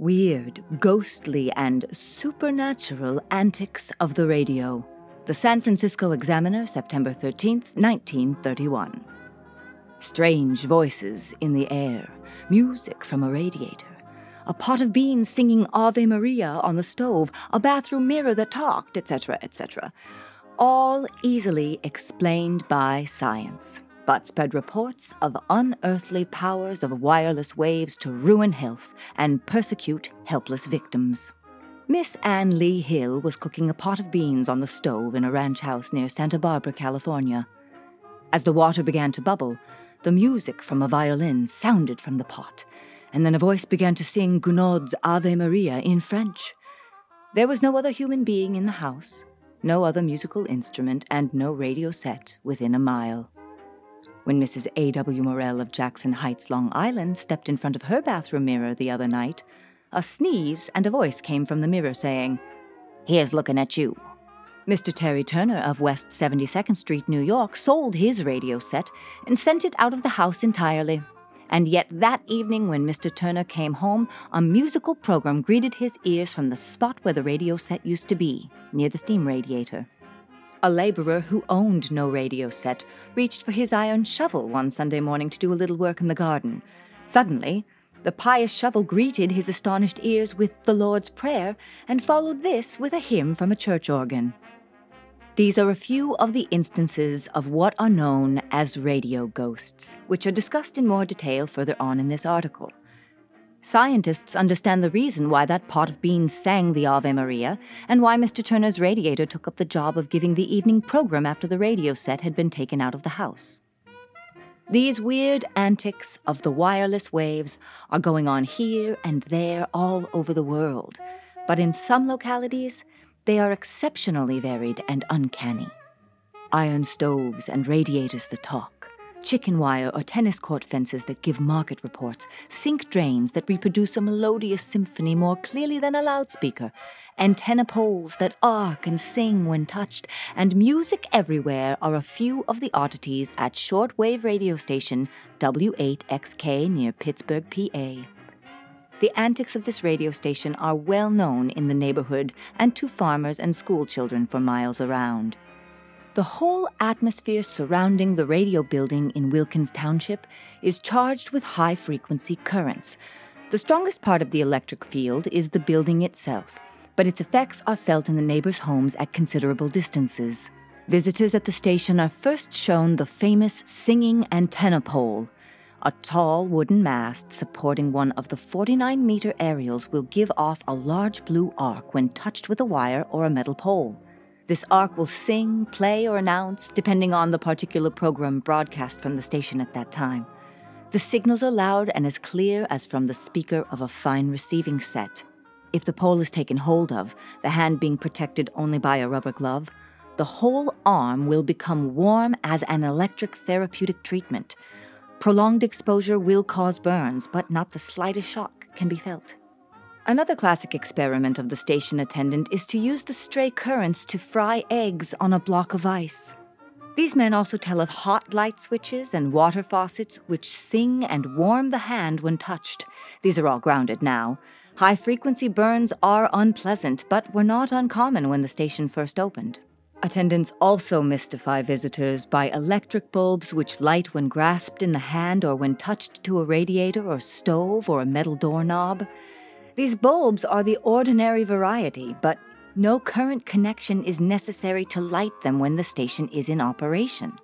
Weird, ghostly, and supernatural antics of the radio. The San Francisco Examiner, September 13th, 1931. Strange voices in the air, music from a radiator, a pot of beans singing Ave Maria on the stove, a bathroom mirror that talked, etc., etc. All easily explained by science, but spread reports of unearthly powers of wireless waves to ruin health and persecute helpless victims. Miss Ann Lee Hill was cooking a pot of beans on the stove in a ranch house near Santa Barbara, California. As the water began to bubble, the music from a violin sounded from the pot, and then a voice began to sing Gounod's Ave Maria in French. There was no other human being in the house, no other musical instrument, and no radio set within a mile. When Mrs. A.W. Morell of Jackson Heights, Long Island, stepped in front of her bathroom mirror the other night, a sneeze and a voice came from the mirror saying, Here's looking at you. Mr. Terry Turner of West 72nd Street, New York, sold his radio set and sent it out of the house entirely. And yet, that evening, when Mr. Turner came home, a musical program greeted his ears from the spot where the radio set used to be, near the steam radiator. A laborer who owned no radio set reached for his iron shovel one Sunday morning to do a little work in the garden. Suddenly, the pious shovel greeted his astonished ears with the Lord's Prayer and followed this with a hymn from a church organ. These are a few of the instances of what are known as radio ghosts, which are discussed in more detail further on in this article. Scientists understand the reason why that pot of beans sang the Ave Maria and why Mr. Turner's radiator took up the job of giving the evening program after the radio set had been taken out of the house. These weird antics of the wireless waves are going on here and there all over the world, but in some localities, they are exceptionally varied and uncanny. Iron stoves and radiators that talk, chicken wire or tennis court fences that give market reports, sink drains that reproduce a melodious symphony more clearly than a loudspeaker, antenna poles that arc and sing when touched, and music everywhere are a few of the oddities at shortwave radio station W8XK near Pittsburgh, PA. The antics of this radio station are well known in the neighborhood and to farmers and school children for miles around. The whole atmosphere surrounding the radio building in Wilkins Township is charged with high frequency currents. The strongest part of the electric field is the building itself, but its effects are felt in the neighbors' homes at considerable distances. Visitors at the station are first shown the famous singing antenna pole. A tall wooden mast supporting one of the 49 meter aerials will give off a large blue arc when touched with a wire or a metal pole. This arc will sing, play, or announce, depending on the particular program broadcast from the station at that time. The signals are loud and as clear as from the speaker of a fine receiving set. If the pole is taken hold of, the hand being protected only by a rubber glove, the whole arm will become warm as an electric therapeutic treatment. Prolonged exposure will cause burns, but not the slightest shock can be felt. Another classic experiment of the station attendant is to use the stray currents to fry eggs on a block of ice. These men also tell of hot light switches and water faucets which sing and warm the hand when touched. These are all grounded now. High frequency burns are unpleasant, but were not uncommon when the station first opened. Attendants also mystify visitors by electric bulbs which light when grasped in the hand or when touched to a radiator or stove or a metal doorknob. These bulbs are the ordinary variety, but no current connection is necessary to light them when the station is in operation.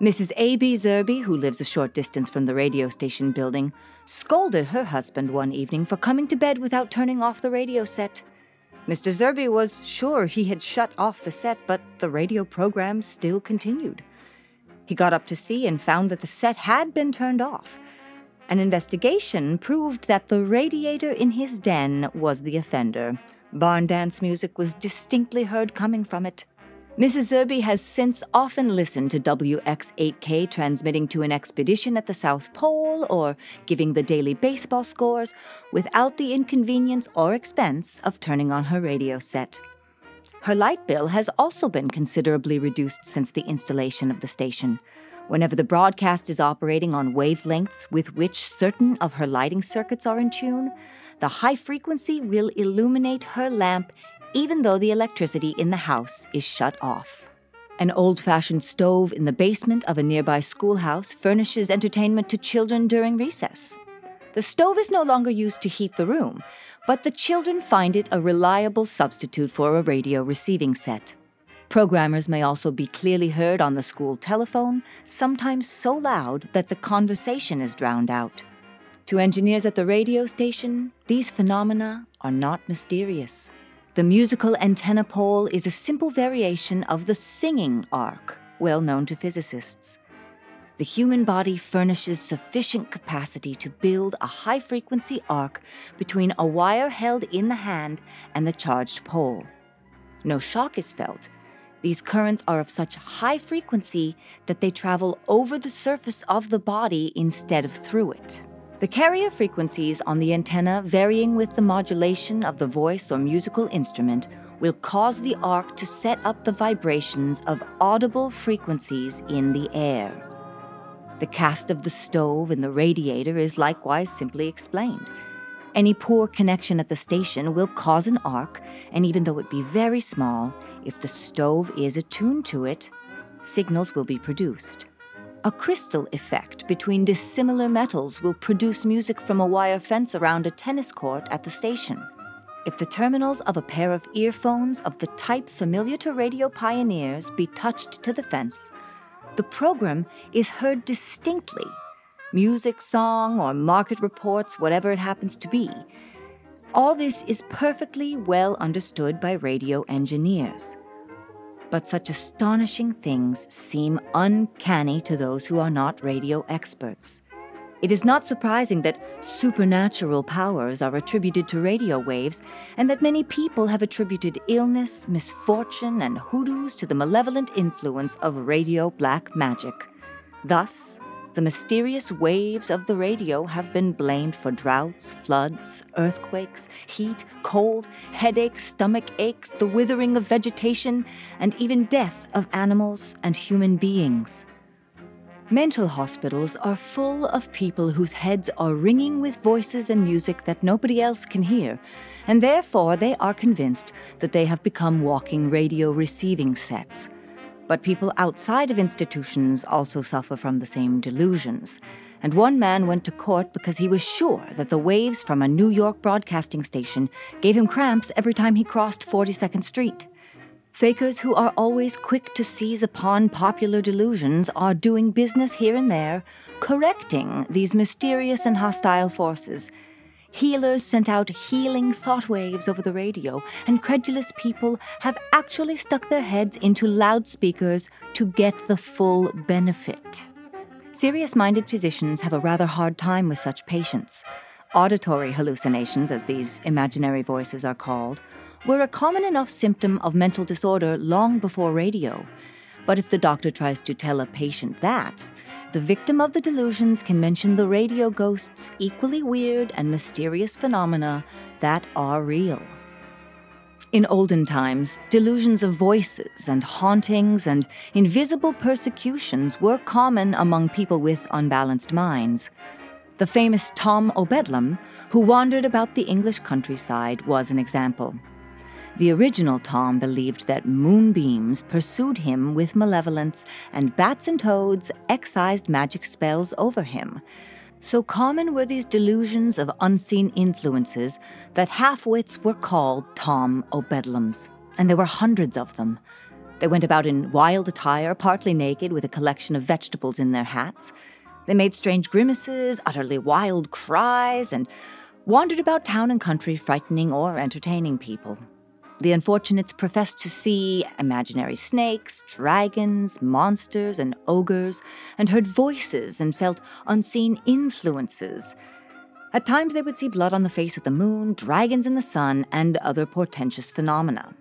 Mrs. A.B. Zerby, who lives a short distance from the radio station building, scolded her husband one evening for coming to bed without turning off the radio set. Mr. Zerby was sure he had shut off the set, but the radio program still continued. He got up to see and found that the set had been turned off. An investigation proved that the radiator in his den was the offender. Barn dance music was distinctly heard coming from it. Mrs. Zerby has since often listened to WX8K transmitting to an expedition at the South Pole or giving the daily baseball scores without the inconvenience or expense of turning on her radio set. Her light bill has also been considerably reduced since the installation of the station. Whenever the broadcast is operating on wavelengths with which certain of her lighting circuits are in tune, the high frequency will illuminate her lamp even though the electricity in the house is shut off. An old fashioned stove in the basement of a nearby schoolhouse furnishes entertainment to children during recess. The stove is no longer used to heat the room, but the children find it a reliable substitute for a radio receiving set. Programmers may also be clearly heard on the school telephone, sometimes so loud that the conversation is drowned out. To engineers at the radio station, these phenomena are not mysterious. The musical antenna pole is a simple variation of the singing arc, well known to physicists. The human body furnishes sufficient capacity to build a high frequency arc between a wire held in the hand and the charged pole. No shock is felt. These currents are of such high frequency that they travel over the surface of the body instead of through it. The carrier frequencies on the antenna, varying with the modulation of the voice or musical instrument, will cause the arc to set up the vibrations of audible frequencies in the air. The cast of the stove and the radiator is likewise simply explained. Any poor connection at the station will cause an arc, and even though it be very small, if the stove is attuned to it, signals will be produced. A crystal effect between dissimilar metals will produce music from a wire fence around a tennis court at the station. If the terminals of a pair of earphones of the type familiar to radio pioneers be touched to the fence, the program is heard distinctly music, song, or market reports, whatever it happens to be. All this is perfectly well understood by radio engineers but such astonishing things seem uncanny to those who are not radio experts. It is not surprising that supernatural powers are attributed to radio waves, and that many people have attributed illness, misfortune, and hoodoos to the malevolent influence of radio black magic. Thus, the mysterious waves of the radio have been blamed for droughts, floods, earthquakes, heat, cold, headaches, stomach aches, the withering of vegetation, and even death of animals and human beings. Mental hospitals are full of people whose heads are ringing with voices and music that nobody else can hear, and therefore they are convinced that they have become walking radio receiving sets. But people outside of institutions also suffer from the same delusions. And one man went to court because he was sure that the waves from a New York broadcasting station gave him cramps every time he crossed 42nd Street. Fakers who are always quick to seize upon popular delusions are doing business here and there, correcting these mysterious and hostile forces Healers sent out healing thought waves over the radio, and credulous people have actually stuck their heads into loudspeakers to get the full benefit. Serious minded physicians have a rather hard time with such patients. Auditory hallucinations, as these imaginary voices are called, were a common enough symptom of mental disorder long before radio. But if the doctor tries to tell a patient that, the victim of the delusions can mention the radio ghosts' equally weird and mysterious phenomena that are real. In olden times, delusions of voices and hauntings and invisible persecutions were common among people with unbalanced minds. The famous Tom o' Bedlam, who wandered about the English countryside, was an example. The original Tom believed that moonbeams pursued him with malevolence and bats and toads excised magic spells over him. So common were these delusions of unseen influences that half wits were called Tom o' Bedlams, and there were hundreds of them. They went about in wild attire, partly naked, with a collection of vegetables in their hats. They made strange grimaces, utterly wild cries, and wandered about town and country, frightening or entertaining people. The unfortunates professed to see imaginary snakes, dragons, monsters, and ogres, and heard voices and felt unseen influences. At times, they would see blood on the face of the moon, dragons in the sun, and other portentous phenomena.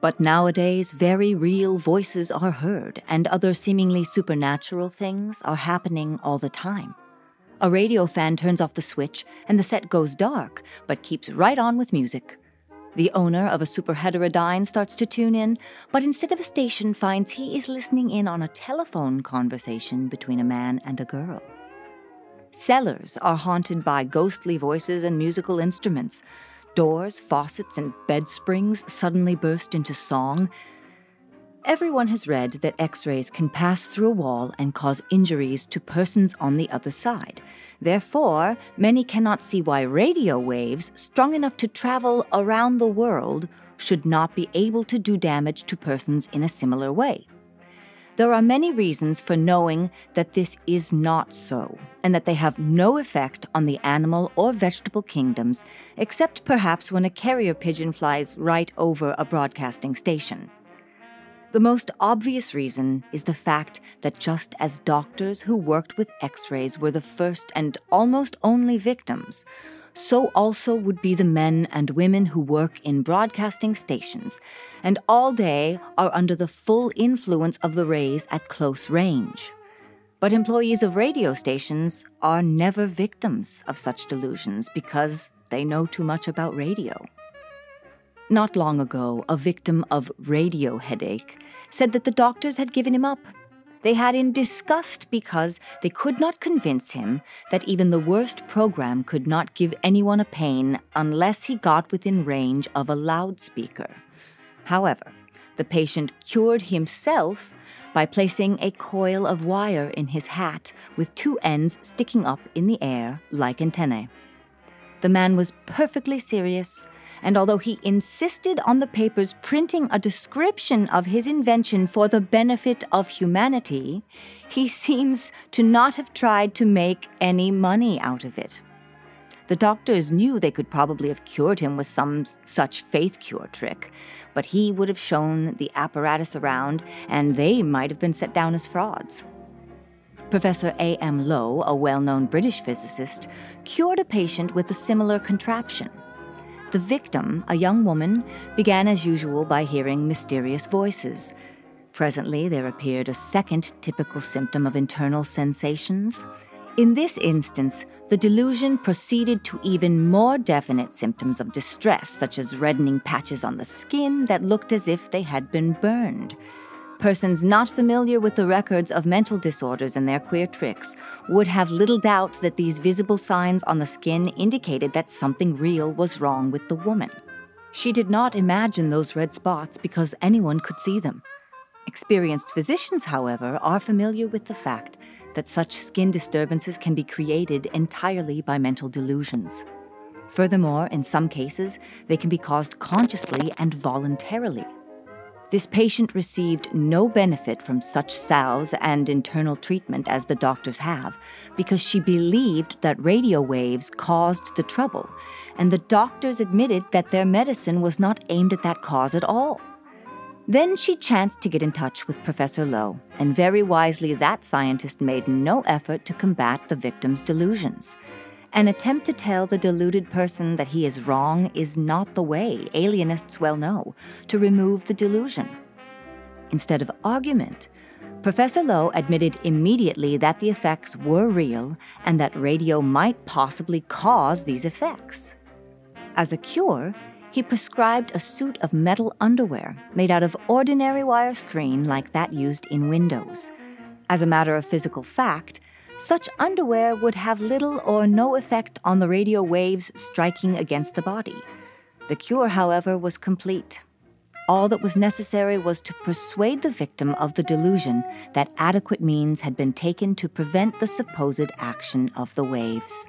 But nowadays, very real voices are heard, and other seemingly supernatural things are happening all the time. A radio fan turns off the switch, and the set goes dark, but keeps right on with music. The owner of a superheterodyne starts to tune in, but instead of a station, finds he is listening in on a telephone conversation between a man and a girl. Cellars are haunted by ghostly voices and musical instruments. Doors, faucets, and bed springs suddenly burst into song. Everyone has read that X rays can pass through a wall and cause injuries to persons on the other side. Therefore, many cannot see why radio waves, strong enough to travel around the world, should not be able to do damage to persons in a similar way. There are many reasons for knowing that this is not so, and that they have no effect on the animal or vegetable kingdoms, except perhaps when a carrier pigeon flies right over a broadcasting station. The most obvious reason is the fact that just as doctors who worked with x rays were the first and almost only victims, so also would be the men and women who work in broadcasting stations, and all day are under the full influence of the rays at close range. But employees of radio stations are never victims of such delusions because they know too much about radio. Not long ago, a victim of radio headache said that the doctors had given him up they had in disgust because they could not convince him that even the worst program could not give anyone a pain unless he got within range of a loudspeaker. However, the patient cured himself by placing a coil of wire in his hat with two ends sticking up in the air like antennae. The man was perfectly serious and although he insisted on the papers printing a description of his invention for the benefit of humanity, he seems to not have tried to make any money out of it. The doctors knew they could probably have cured him with some such faith cure trick, but he would have shown the apparatus around, and they might have been set down as frauds. Professor A. M. Low, a well known British physicist, cured a patient with a similar contraption. The victim, a young woman, began as usual by hearing mysterious voices. Presently, there appeared a second typical symptom of internal sensations. In this instance, the delusion proceeded to even more definite symptoms of distress, such as reddening patches on the skin that looked as if they had been burned. Persons not familiar with the records of mental disorders and their queer tricks would have little doubt that these visible signs on the skin indicated that something real was wrong with the woman. She did not imagine those red spots because anyone could see them. Experienced physicians, however, are familiar with the fact that such skin disturbances can be created entirely by mental delusions. Furthermore, in some cases, they can be caused consciously and voluntarily. This patient received no benefit from such salves and internal treatment as the doctors have because she believed that radio waves caused the trouble, and the doctors admitted that their medicine was not aimed at that cause at all. Then she chanced to get in touch with Professor Low, and very wisely that scientist made no effort to combat the victim's delusions. An attempt to tell the deluded person that he is wrong is not the way, alienists well know, to remove the delusion. Instead of argument, Professor Low admitted immediately that the effects were real and that radio might possibly cause these effects. As a cure, he prescribed a suit of metal underwear made out of ordinary wire screen like that used in Windows. As a matter of physical fact, such underwear would have little or no effect on the radio waves striking against the body. The cure, however, was complete. All that was necessary was to persuade the victim of the delusion that adequate means had been taken to prevent the supposed action of the waves.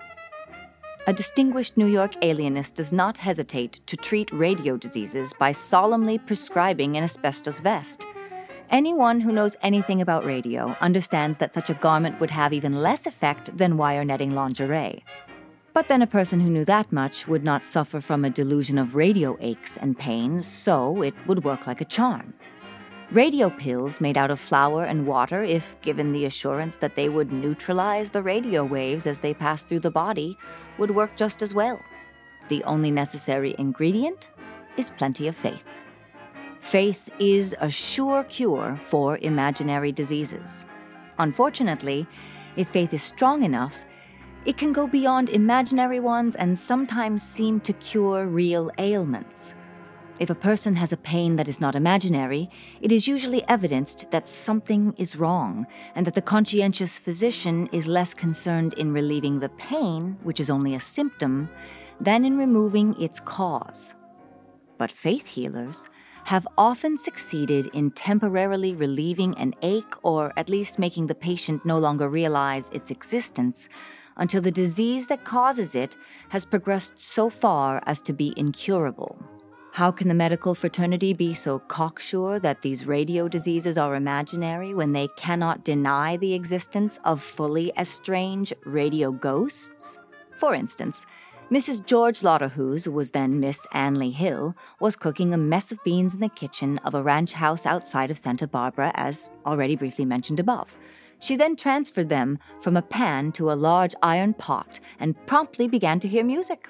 A distinguished New York alienist does not hesitate to treat radio diseases by solemnly prescribing an asbestos vest. Anyone who knows anything about radio understands that such a garment would have even less effect than wire netting lingerie. But then a person who knew that much would not suffer from a delusion of radio aches and pains, so it would work like a charm. Radio pills made out of flour and water, if given the assurance that they would neutralize the radio waves as they pass through the body, would work just as well. The only necessary ingredient is plenty of faith. Faith is a sure cure for imaginary diseases. Unfortunately, if faith is strong enough, it can go beyond imaginary ones and sometimes seem to cure real ailments. If a person has a pain that is not imaginary, it is usually evidenced that something is wrong, and that the conscientious physician is less concerned in relieving the pain, which is only a symptom, than in removing its cause. But faith healers have often succeeded in temporarily relieving an ache or at least making the patient no longer realize its existence until the disease that causes it has progressed so far as to be incurable. How can the medical fraternity be so cocksure that these radio diseases are imaginary when they cannot deny the existence of fully as strange radio ghosts? For instance, Mrs. George Lauterhuse, who was then Miss Anley Hill, was cooking a mess of beans in the kitchen of a ranch house outside of Santa Barbara, as already briefly mentioned above. She then transferred them from a pan to a large iron pot and promptly began to hear music.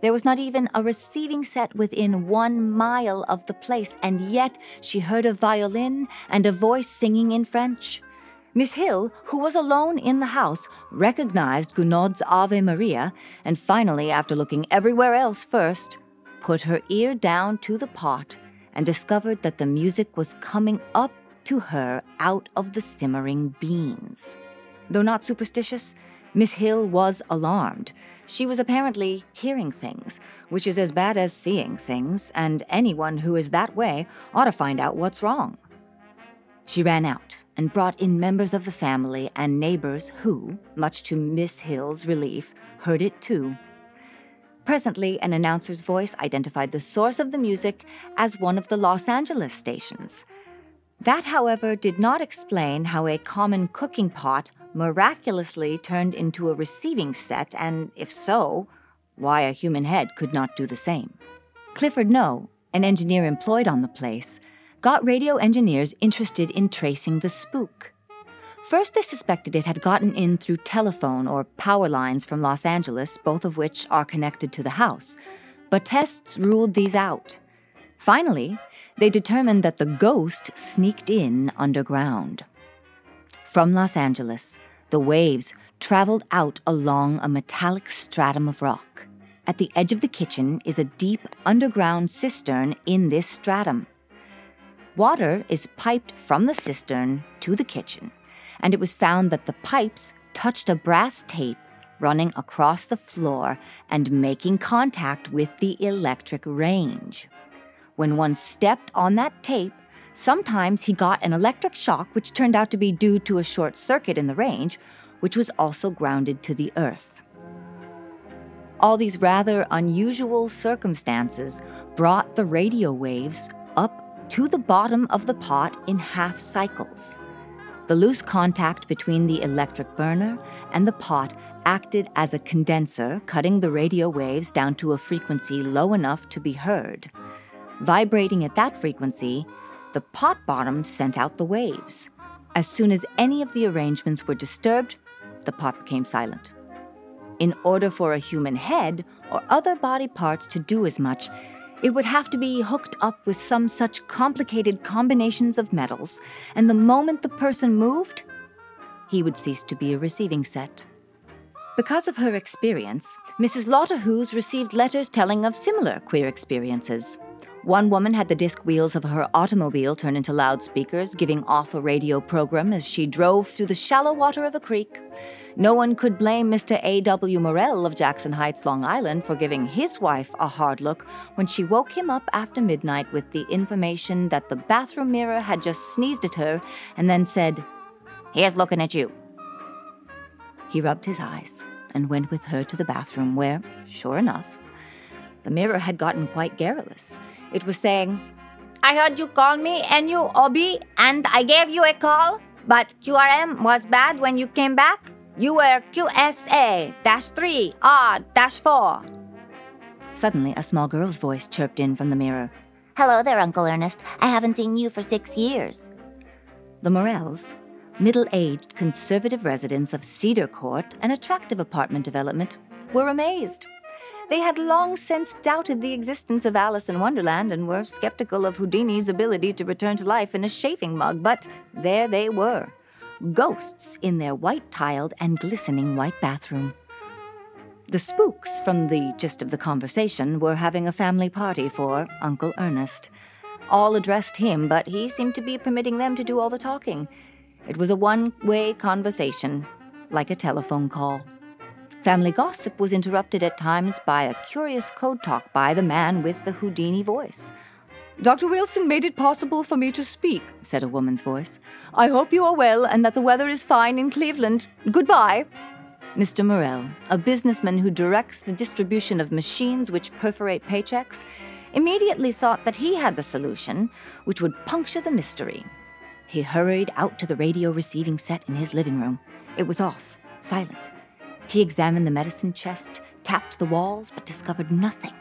There was not even a receiving set within one mile of the place, and yet she heard a violin and a voice singing in French. Miss Hill, who was alone in the house, recognized Gounod's Ave Maria, and finally, after looking everywhere else first, put her ear down to the pot and discovered that the music was coming up to her out of the simmering beans. Though not superstitious, Miss Hill was alarmed. She was apparently hearing things, which is as bad as seeing things, and anyone who is that way ought to find out what's wrong. She ran out and brought in members of the family and neighbors who, much to Miss Hill's relief, heard it too. Presently, an announcer's voice identified the source of the music as one of the Los Angeles stations. That, however, did not explain how a common cooking pot miraculously turned into a receiving set, and if so, why a human head could not do the same. Clifford No, an engineer employed on the place, got radio engineers interested in tracing the spook. First, they suspected it had gotten in through telephone or power lines from Los Angeles, both of which are connected to the house, but tests ruled these out. Finally, they determined that the ghost sneaked in underground. From Los Angeles, the waves traveled out along a metallic stratum of rock. At the edge of the kitchen is a deep underground cistern in this stratum. Water is piped from the cistern to the kitchen, and it was found that the pipes touched a brass tape running across the floor and making contact with the electric range. When one stepped on that tape, sometimes he got an electric shock, which turned out to be due to a short circuit in the range, which was also grounded to the earth. All these rather unusual circumstances brought the radio waves to the bottom of the pot in half cycles. The loose contact between the electric burner and the pot acted as a condenser, cutting the radio waves down to a frequency low enough to be heard. Vibrating at that frequency, the pot bottom sent out the waves. As soon as any of the arrangements were disturbed, the pot became silent. In order for a human head or other body parts to do as much, it would have to be hooked up with some such complicated combinations of metals, and the moment the person moved, he would cease to be a receiving set. Because of her experience, Mrs. Lauterhuse received letters telling of similar queer experiences. One woman had the disc wheels of her automobile turn into loudspeakers, giving off a radio program as she drove through the shallow water of a creek. No one could blame Mr. A.W. Morell of Jackson Heights, Long Island, for giving his wife a hard look when she woke him up after midnight with the information that the bathroom mirror had just sneezed at her and then said, Here's looking at you. He rubbed his eyes and went with her to the bathroom where, sure enough, the mirror had gotten quite garrulous. It was saying, I heard you call me NUOB and I gave you a call, but QRM was bad when you came back. You were QSA 3 R 4. Suddenly, a small girl's voice chirped in from the mirror. Hello there, Uncle Ernest. I haven't seen you for six years. The Morells, middle aged conservative residents of Cedar Court, an attractive apartment development, were amazed. They had long since doubted the existence of Alice in Wonderland and were skeptical of Houdini's ability to return to life in a shaving mug, but there they were ghosts in their white tiled and glistening white bathroom. The spooks, from the gist of the conversation, were having a family party for Uncle Ernest. All addressed him, but he seemed to be permitting them to do all the talking. It was a one way conversation, like a telephone call. Family gossip was interrupted at times by a curious code talk by the man with the Houdini voice. Dr. Wilson made it possible for me to speak, said a woman's voice. I hope you are well and that the weather is fine in Cleveland. Goodbye. Mr. Morell, a businessman who directs the distribution of machines which perforate paychecks, immediately thought that he had the solution which would puncture the mystery. He hurried out to the radio receiving set in his living room. It was off, silent. He examined the medicine chest, tapped the walls, but discovered nothing.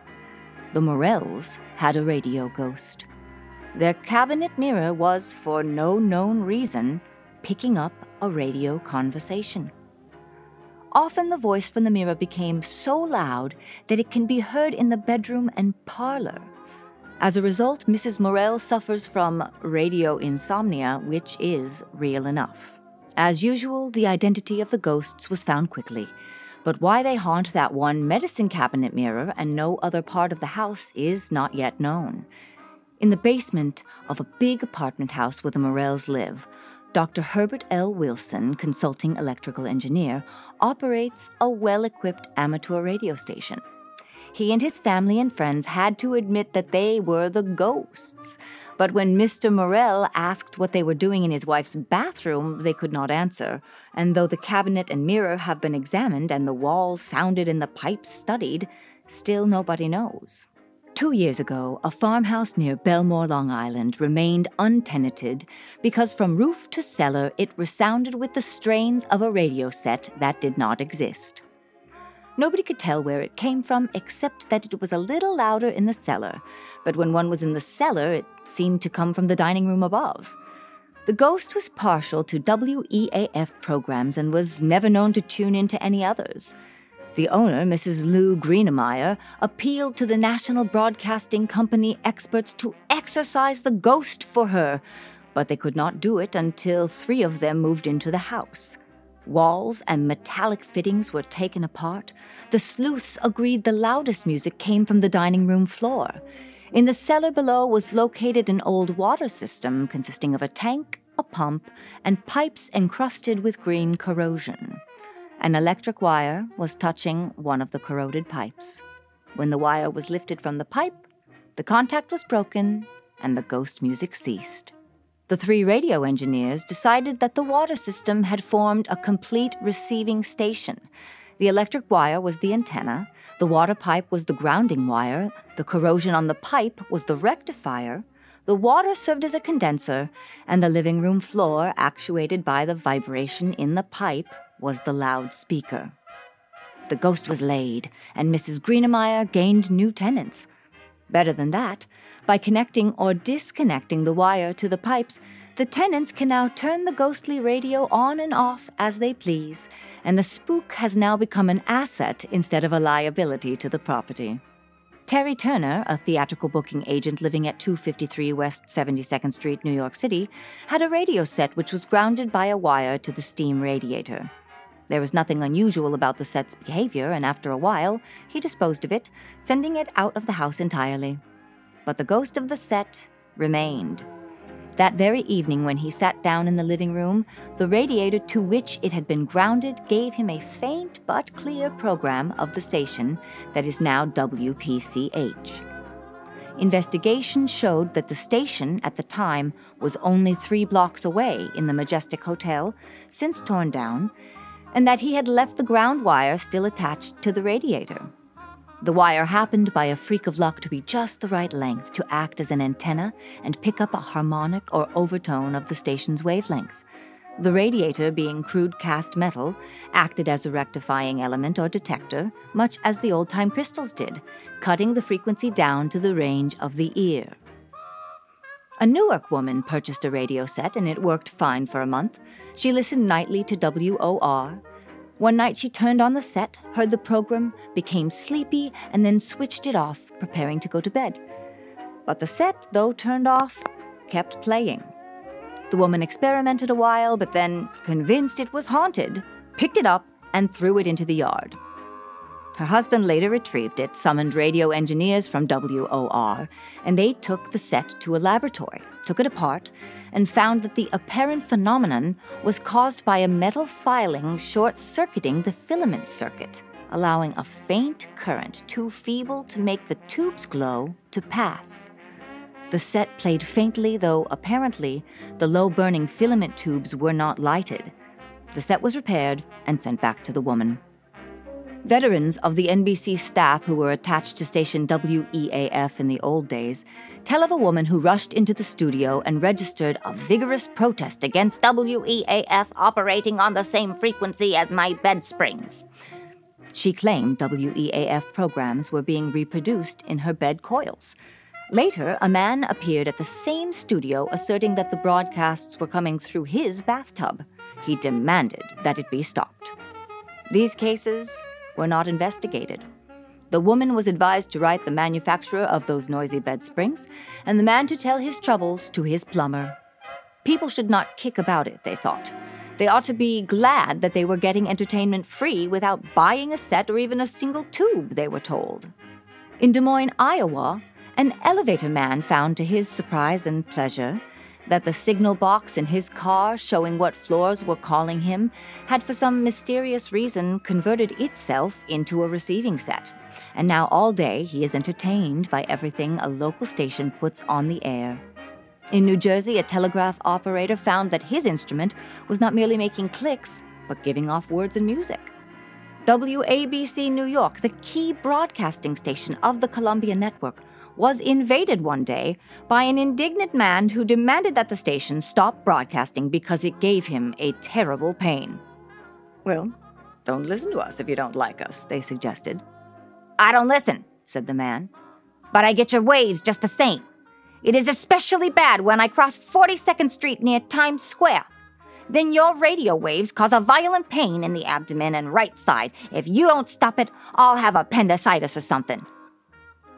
The Morells had a radio ghost. Their cabinet mirror was, for no known reason, picking up a radio conversation. Often the voice from the mirror became so loud that it can be heard in the bedroom and parlor. As a result, Mrs. Morell suffers from radio insomnia, which is real enough. As usual, the identity of the ghosts was found quickly, but why they haunt that one medicine cabinet mirror and no other part of the house is not yet known. In the basement of a big apartment house where the Morells live, Dr. Herbert L. Wilson, consulting electrical engineer, operates a well equipped amateur radio station. He and his family and friends had to admit that they were the ghosts. But when Mr. Morell asked what they were doing in his wife's bathroom, they could not answer. And though the cabinet and mirror have been examined and the walls sounded and the pipes studied, still nobody knows. Two years ago, a farmhouse near Bellmore, Long Island, remained untenanted because from roof to cellar it resounded with the strains of a radio set that did not exist. Nobody could tell where it came from except that it was a little louder in the cellar, but when one was in the cellar, it seemed to come from the dining room above. The ghost was partial to WEAF programs and was never known to tune into any others. The owner, Mrs. Lou Greenemeyer, appealed to the National Broadcasting Company experts to exorcise the ghost for her, but they could not do it until three of them moved into the house. Walls and metallic fittings were taken apart. The sleuths agreed the loudest music came from the dining room floor. In the cellar below was located an old water system consisting of a tank, a pump, and pipes encrusted with green corrosion. An electric wire was touching one of the corroded pipes. When the wire was lifted from the pipe, the contact was broken and the ghost music ceased. The three radio engineers decided that the water system had formed a complete receiving station. The electric wire was the antenna, the water pipe was the grounding wire, the corrosion on the pipe was the rectifier, the water served as a condenser, and the living room floor, actuated by the vibration in the pipe, was the loudspeaker. The ghost was laid, and Mrs. Greenemeyer gained new tenants. Better than that, by connecting or disconnecting the wire to the pipes, the tenants can now turn the ghostly radio on and off as they please, and the spook has now become an asset instead of a liability to the property. Terry Turner, a theatrical booking agent living at 253 West 72nd Street, New York City, had a radio set which was grounded by a wire to the steam radiator. There was nothing unusual about the set's behavior, and after a while, he disposed of it, sending it out of the house entirely. But the ghost of the set remained. That very evening, when he sat down in the living room, the radiator to which it had been grounded gave him a faint but clear program of the station that is now WPCH. Investigation showed that the station at the time was only three blocks away in the Majestic Hotel, since torn down, and that he had left the ground wire still attached to the radiator. The wire happened by a freak of luck to be just the right length to act as an antenna and pick up a harmonic or overtone of the station's wavelength. The radiator, being crude cast metal, acted as a rectifying element or detector, much as the old time crystals did, cutting the frequency down to the range of the ear. A Newark woman purchased a radio set and it worked fine for a month. She listened nightly to WOR. One night she turned on the set, heard the program, became sleepy, and then switched it off, preparing to go to bed. But the set, though turned off, kept playing. The woman experimented a while, but then, convinced it was haunted, picked it up and threw it into the yard. Her husband later retrieved it, summoned radio engineers from WOR, and they took the set to a laboratory, took it apart, and found that the apparent phenomenon was caused by a metal filing short circuiting the filament circuit, allowing a faint current too feeble to make the tubes glow to pass. The set played faintly, though apparently the low burning filament tubes were not lighted. The set was repaired and sent back to the woman. Veterans of the NBC staff who were attached to station WEAF in the old days tell of a woman who rushed into the studio and registered a vigorous protest against WEAF operating on the same frequency as my bed springs. She claimed WEAF programs were being reproduced in her bed coils. Later, a man appeared at the same studio asserting that the broadcasts were coming through his bathtub. He demanded that it be stopped. These cases were not investigated. The woman was advised to write the manufacturer of those noisy bed springs, and the man to tell his troubles to his plumber. People should not kick about it, they thought. They ought to be glad that they were getting entertainment free without buying a set or even a single tube, they were told. In Des Moines, Iowa, an elevator man found to his surprise and pleasure that the signal box in his car showing what floors were calling him had for some mysterious reason converted itself into a receiving set. And now all day he is entertained by everything a local station puts on the air. In New Jersey, a telegraph operator found that his instrument was not merely making clicks, but giving off words and music. WABC New York, the key broadcasting station of the Columbia Network, was invaded one day by an indignant man who demanded that the station stop broadcasting because it gave him a terrible pain. Well, don't listen to us if you don't like us, they suggested. I don't listen, said the man, but I get your waves just the same. It is especially bad when I cross 42nd Street near Times Square. Then your radio waves cause a violent pain in the abdomen and right side. If you don't stop it, I'll have appendicitis or something.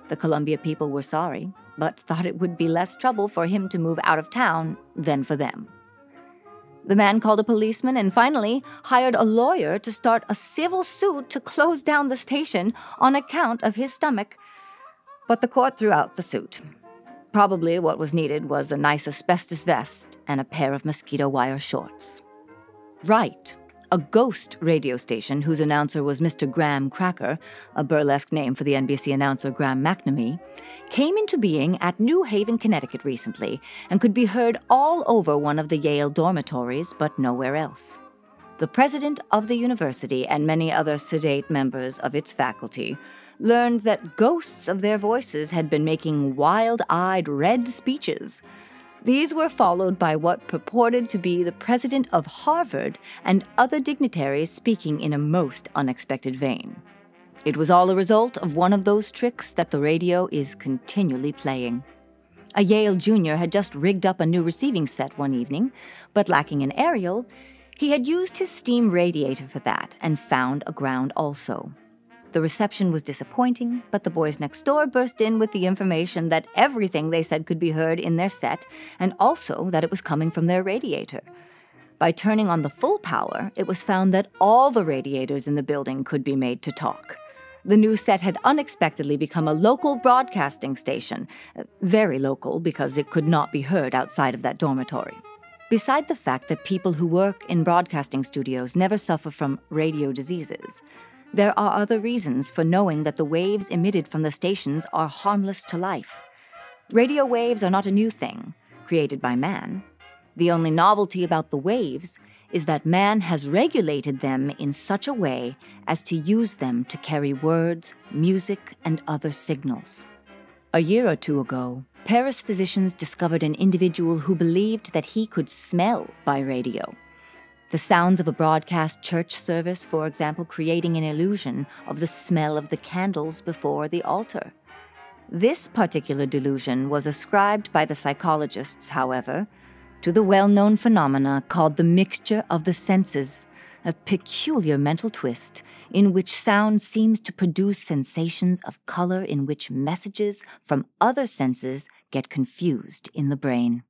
The Columbia people were sorry, but thought it would be less trouble for him to move out of town than for them. The man called a policeman and finally hired a lawyer to start a civil suit to close down the station on account of his stomach. But the court threw out the suit. Probably what was needed was a nice asbestos vest and a pair of mosquito wire shorts. Right, a ghost radio station whose announcer was Mr. Graham Cracker, a burlesque name for the NBC announcer Graham McNamee, came into being at New Haven, Connecticut recently and could be heard all over one of the Yale dormitories, but nowhere else. The president of the university and many other sedate members of its faculty learned that ghosts of their voices had been making wild eyed red speeches these were followed by what purported to be the president of Harvard and other dignitaries speaking in a most unexpected vein. It was all a result of one of those tricks that the radio is continually playing. A Yale junior had just rigged up a new receiving set one evening, but lacking an aerial, he had used his steam radiator for that and found a ground also. The reception was disappointing, but the boys next door burst in with the information that everything they said could be heard in their set, and also that it was coming from their radiator. By turning on the full power, it was found that all the radiators in the building could be made to talk. The new set had unexpectedly become a local broadcasting station, uh, very local because it could not be heard outside of that dormitory. Beside the fact that people who work in broadcasting studios never suffer from radio diseases, there are other reasons for knowing that the waves emitted from the stations are harmless to life. Radio waves are not a new thing, created by man. The only novelty about the waves is that man has regulated them in such a way as to use them to carry words, music, and other signals. A year or two ago, Paris physicians discovered an individual who believed that he could smell by radio. The sounds of a broadcast church service, for example, creating an illusion of the smell of the candles before the altar. This particular delusion was ascribed by the psychologists, however, to the well known phenomena called the mixture of the senses, a peculiar mental twist in which sound seems to produce sensations of color in which messages from other senses get confused in the brain.